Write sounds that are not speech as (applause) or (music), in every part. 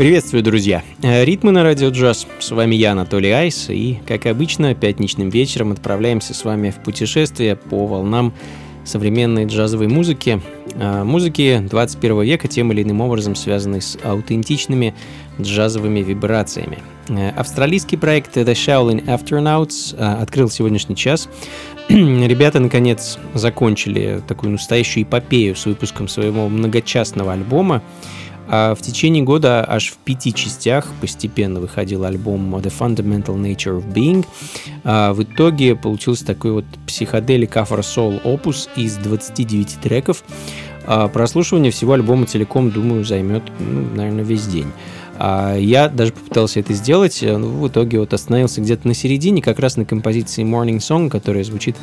Приветствую, друзья! Э, ритмы на радио джаз. С вами я, Анатолий Айс, и, как обычно, пятничным вечером отправляемся с вами в путешествие по волнам современной джазовой музыки. Э, музыки 21 века, тем или иным образом связанной с аутентичными джазовыми вибрациями. Э, австралийский проект The Shaolin Afternauts открыл сегодняшний час. (clears throat) Ребята, наконец, закончили такую настоящую эпопею с выпуском своего многочастного альбома. А в течение года аж в пяти частях постепенно выходил альбом The Fundamental Nature of Being. А в итоге получился такой вот психоделик Afro Soul опус из 29 треков. А прослушивание всего альбома целиком, думаю, займет, ну, наверное, весь день. А я даже попытался это сделать, но в итоге вот остановился где-то на середине, как раз на композиции Morning Song, которая звучит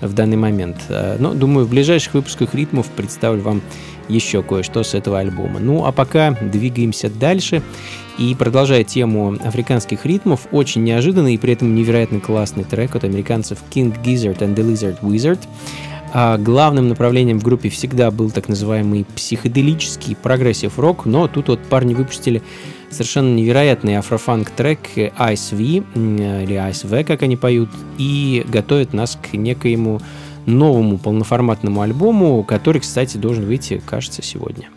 в данный момент. А, но, думаю, в ближайших выпусках ритмов представлю вам еще кое-что с этого альбома. Ну а пока двигаемся дальше. И продолжая тему африканских ритмов, очень неожиданный и при этом невероятно классный трек от американцев King Gizzard and the Lizard Wizard. А главным направлением в группе всегда был так называемый психоделический прогрессив рок, но тут вот парни выпустили совершенно невероятный афрофанк трек Ice V, или Ice V, как они поют, и готовят нас к некоему новому полноформатному альбому, который, кстати, должен выйти, кажется, сегодня.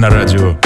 На радио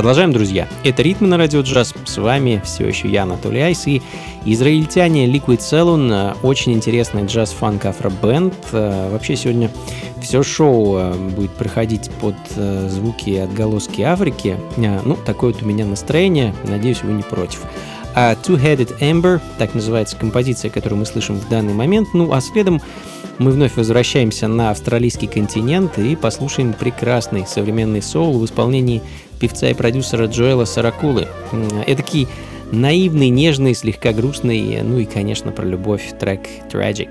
Продолжаем, друзья. Это «Ритмы на радио джаз». С вами все еще я, Анатолий Айс, и израильтяне Liquid Saloon. Очень интересный джаз-фанк афро-бенд. Вообще сегодня все шоу э, будет проходить под э, звуки отголоски Африки. Э, ну, такое вот у меня настроение. Надеюсь, вы не против. А Two-Headed Amber, так называется композиция, которую мы слышим в данный момент. Ну, а следом мы вновь возвращаемся на австралийский континент и послушаем прекрасный современный соул в исполнении певца и продюсера Джоэла Саракулы. Эдакий наивный, нежный, слегка грустный, ну и, конечно, про любовь трек «Tragic».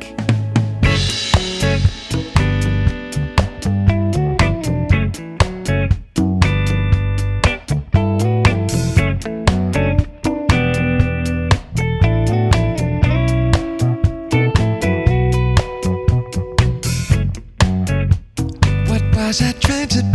I trying to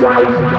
Ритмы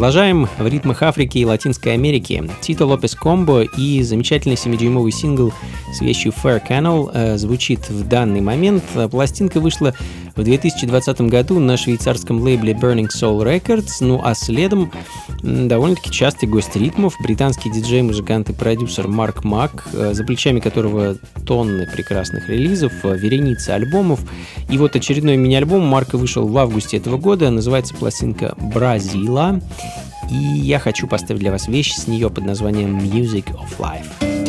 Продолжаем в ритмах Африки и Латинской Америки. Тито Лопес Комбо и замечательный 7-дюймовый сингл с вещью Fair Canal э, звучит в данный момент. Пластинка вышла в 2020 году на швейцарском лейбле Burning Soul Records, ну а следом довольно-таки частый гость ритмов, британский диджей, музыкант и продюсер Марк Мак, э, за плечами которого тонны прекрасных релизов, э, вереница альбомов. И вот очередной мини-альбом Марка вышел в августе этого года, называется пластинка «Бразила». И я хочу поставить для вас вещь с нее под названием Music of Life.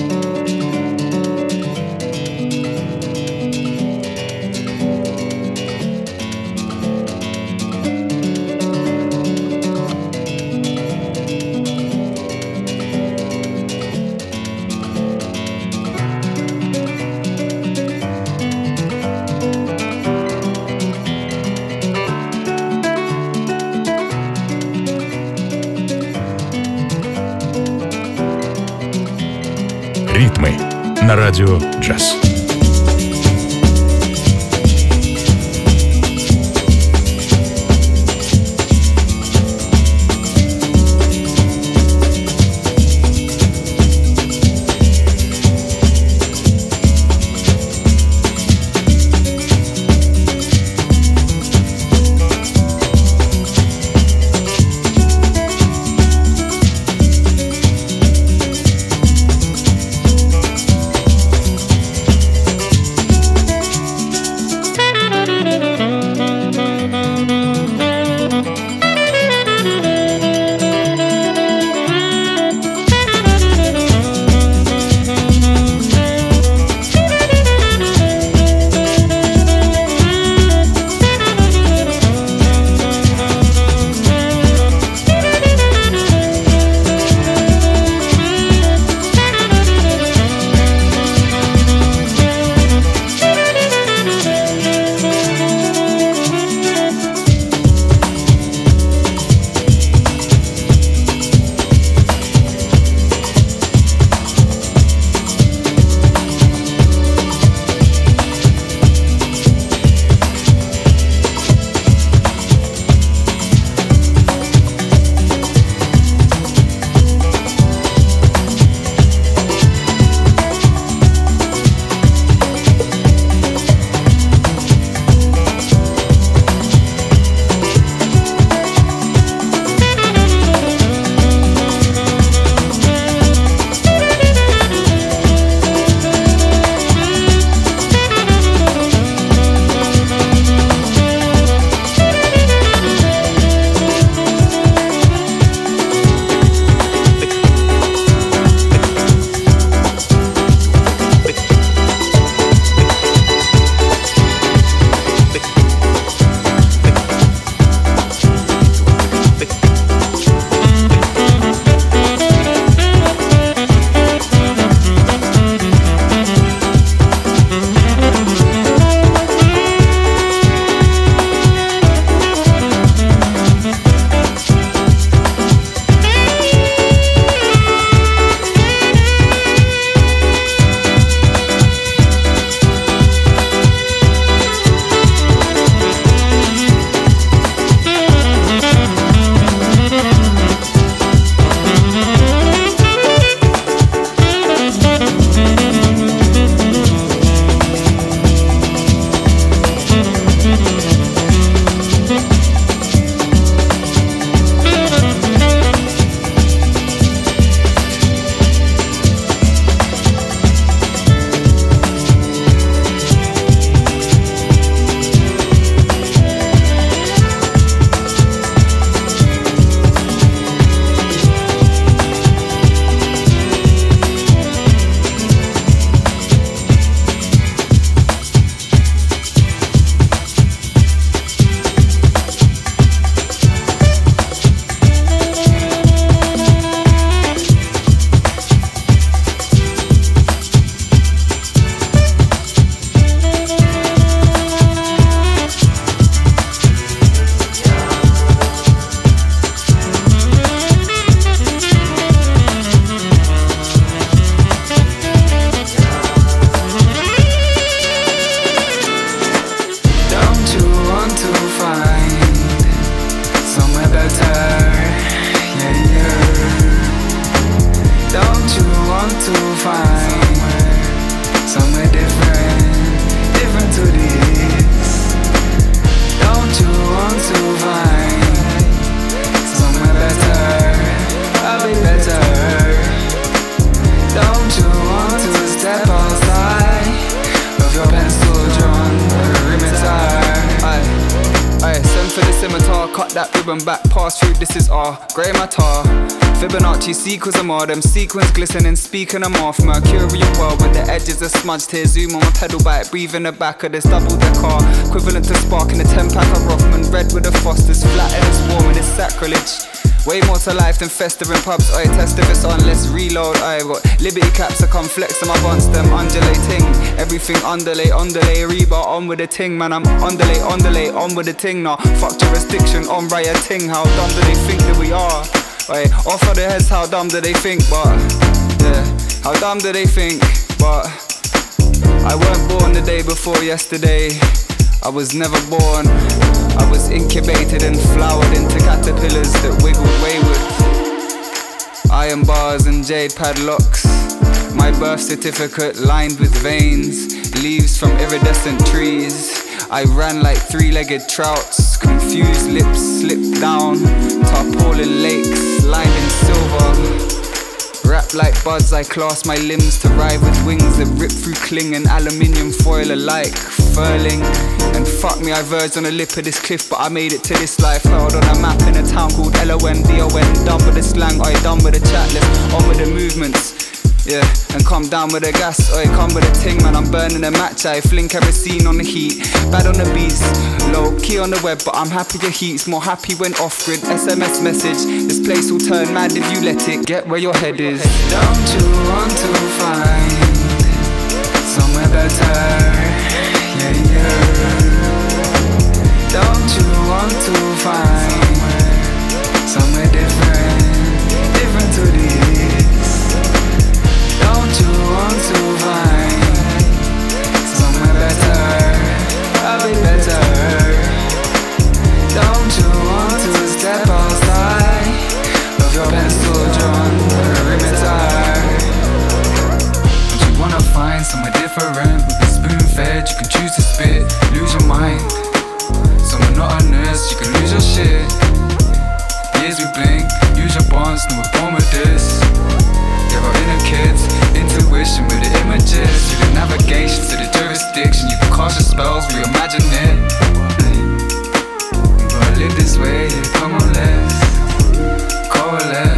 На радио «Джаз». That back, pass through, this is our grey matter. Fibonacci sequence of all them sequence glistening, speaking them off. Mercurial world with the edges are smudged here. Zoom on my pedal bike, breathe in the back of this double decker. Equivalent to sparking a 10 pack of Rothman, red with the Fosters, flat and it's warm and it's sacrilege. Way more to life than festive in pubs. I test if it's on, let's reload. I got liberty caps, I come flex on my buns, them undulating. Everything underlay, underlay, rebar on with the ting, man. I'm underlay, underlay, on with the ting now. Fuck jurisdiction, on riot ting. How dumb do they think that we are? Wait, off of their heads, how dumb do they think? But yeah, how dumb do they think? But I weren't born the day before yesterday. I was never born. I was incubated and flowered into caterpillars that wiggled wayward. Iron bars and jade padlocks. My birth certificate lined with veins, leaves from iridescent trees. I ran like three legged trouts, confused lips slipped down, tarpaulin lakes lined in silver. Wrapped like buds, I clasp my limbs to ride with wings that rip through cling and aluminium foil alike, furling. And fuck me, I verged on the lip of this cliff, but I made it to this life. Held on a map in a town called L-O-N-D-O-N. Done with the slang, I done with the chat list, on with the movements. Yeah, and come down with the gas, or oi, come with a ting, man. I'm burning a match, I fling kerosene on the heat. Bad on the beast, low key on the web, but I'm happy the heat's more happy when off grid. SMS message, this place will turn mad if you let it get where your head is. Don't you want to find somewhere better? Yeah, yeah. Don't you want to find somewhere different, different to this? Want to find somewhere better? A bit better. Don't you want to step outside of your pencil drawn perimeter? You wanna find somewhere different? With a spoon fed, you can choose to spit, lose your mind. You can lose your shit. Years we blink, use your bonds, no we're with this. Give our inner kids intuition with the images. You the navigation to the jurisdiction. You can cast your spells, reimagine it. You gotta live this way, come on, let's coalesce.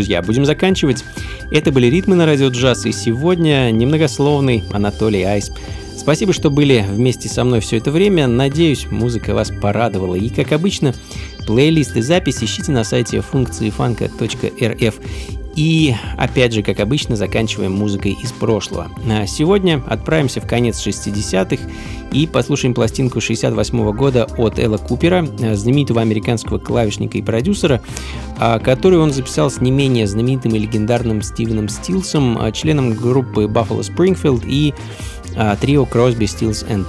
Друзья, будем заканчивать. Это были «Ритмы на радио джаз» и сегодня немногословный Анатолий Айс. Спасибо, что были вместе со мной все это время. Надеюсь, музыка вас порадовала. И, как обычно, плейлист и запись ищите на сайте функции фанка.рф. И опять же, как обычно, заканчиваем музыкой из прошлого. А сегодня отправимся в конец 60-х и послушаем пластинку 68 года от Элла Купера, знаменитого американского клавишника и продюсера, а, которую он записал с не менее знаменитым и легендарным Стивеном Стилсом, а, членом группы Buffalo Springfield и трио Crosby, Stills and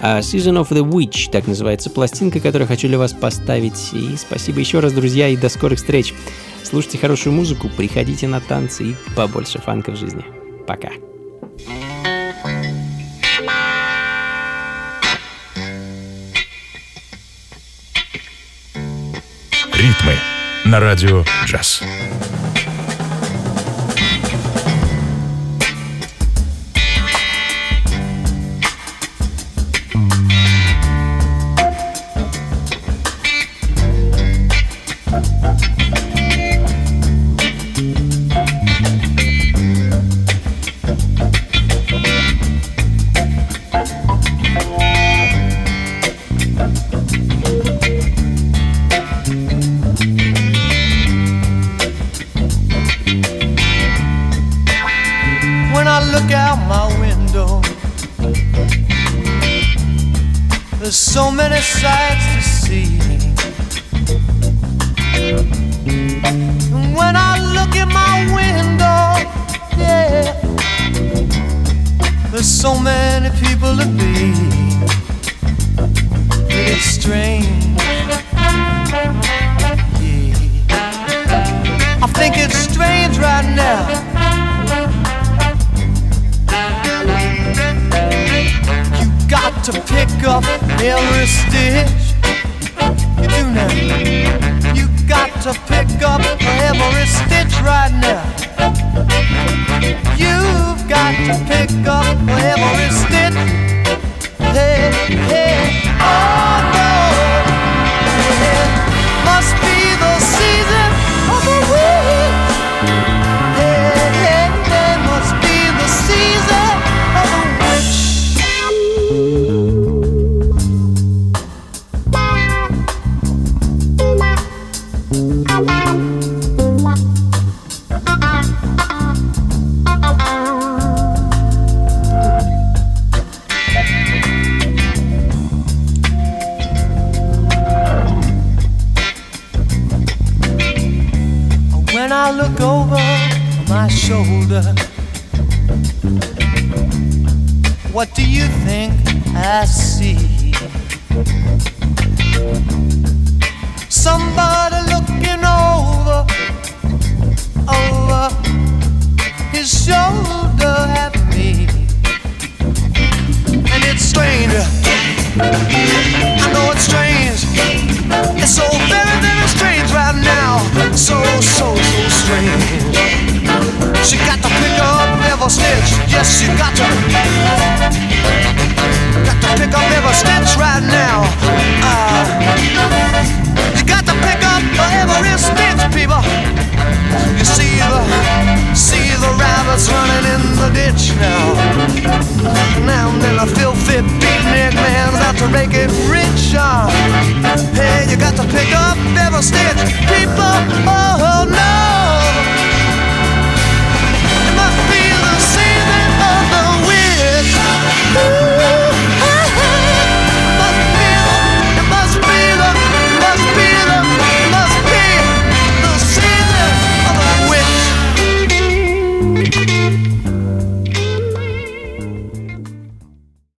Nash. Season of the Witch, так называется пластинка, которую хочу для вас поставить. И спасибо еще раз, друзья, и до скорых встреч. Слушайте хорошую музыку, приходите на танцы и побольше фанка в жизни. Пока. Ритмы на радио джаз.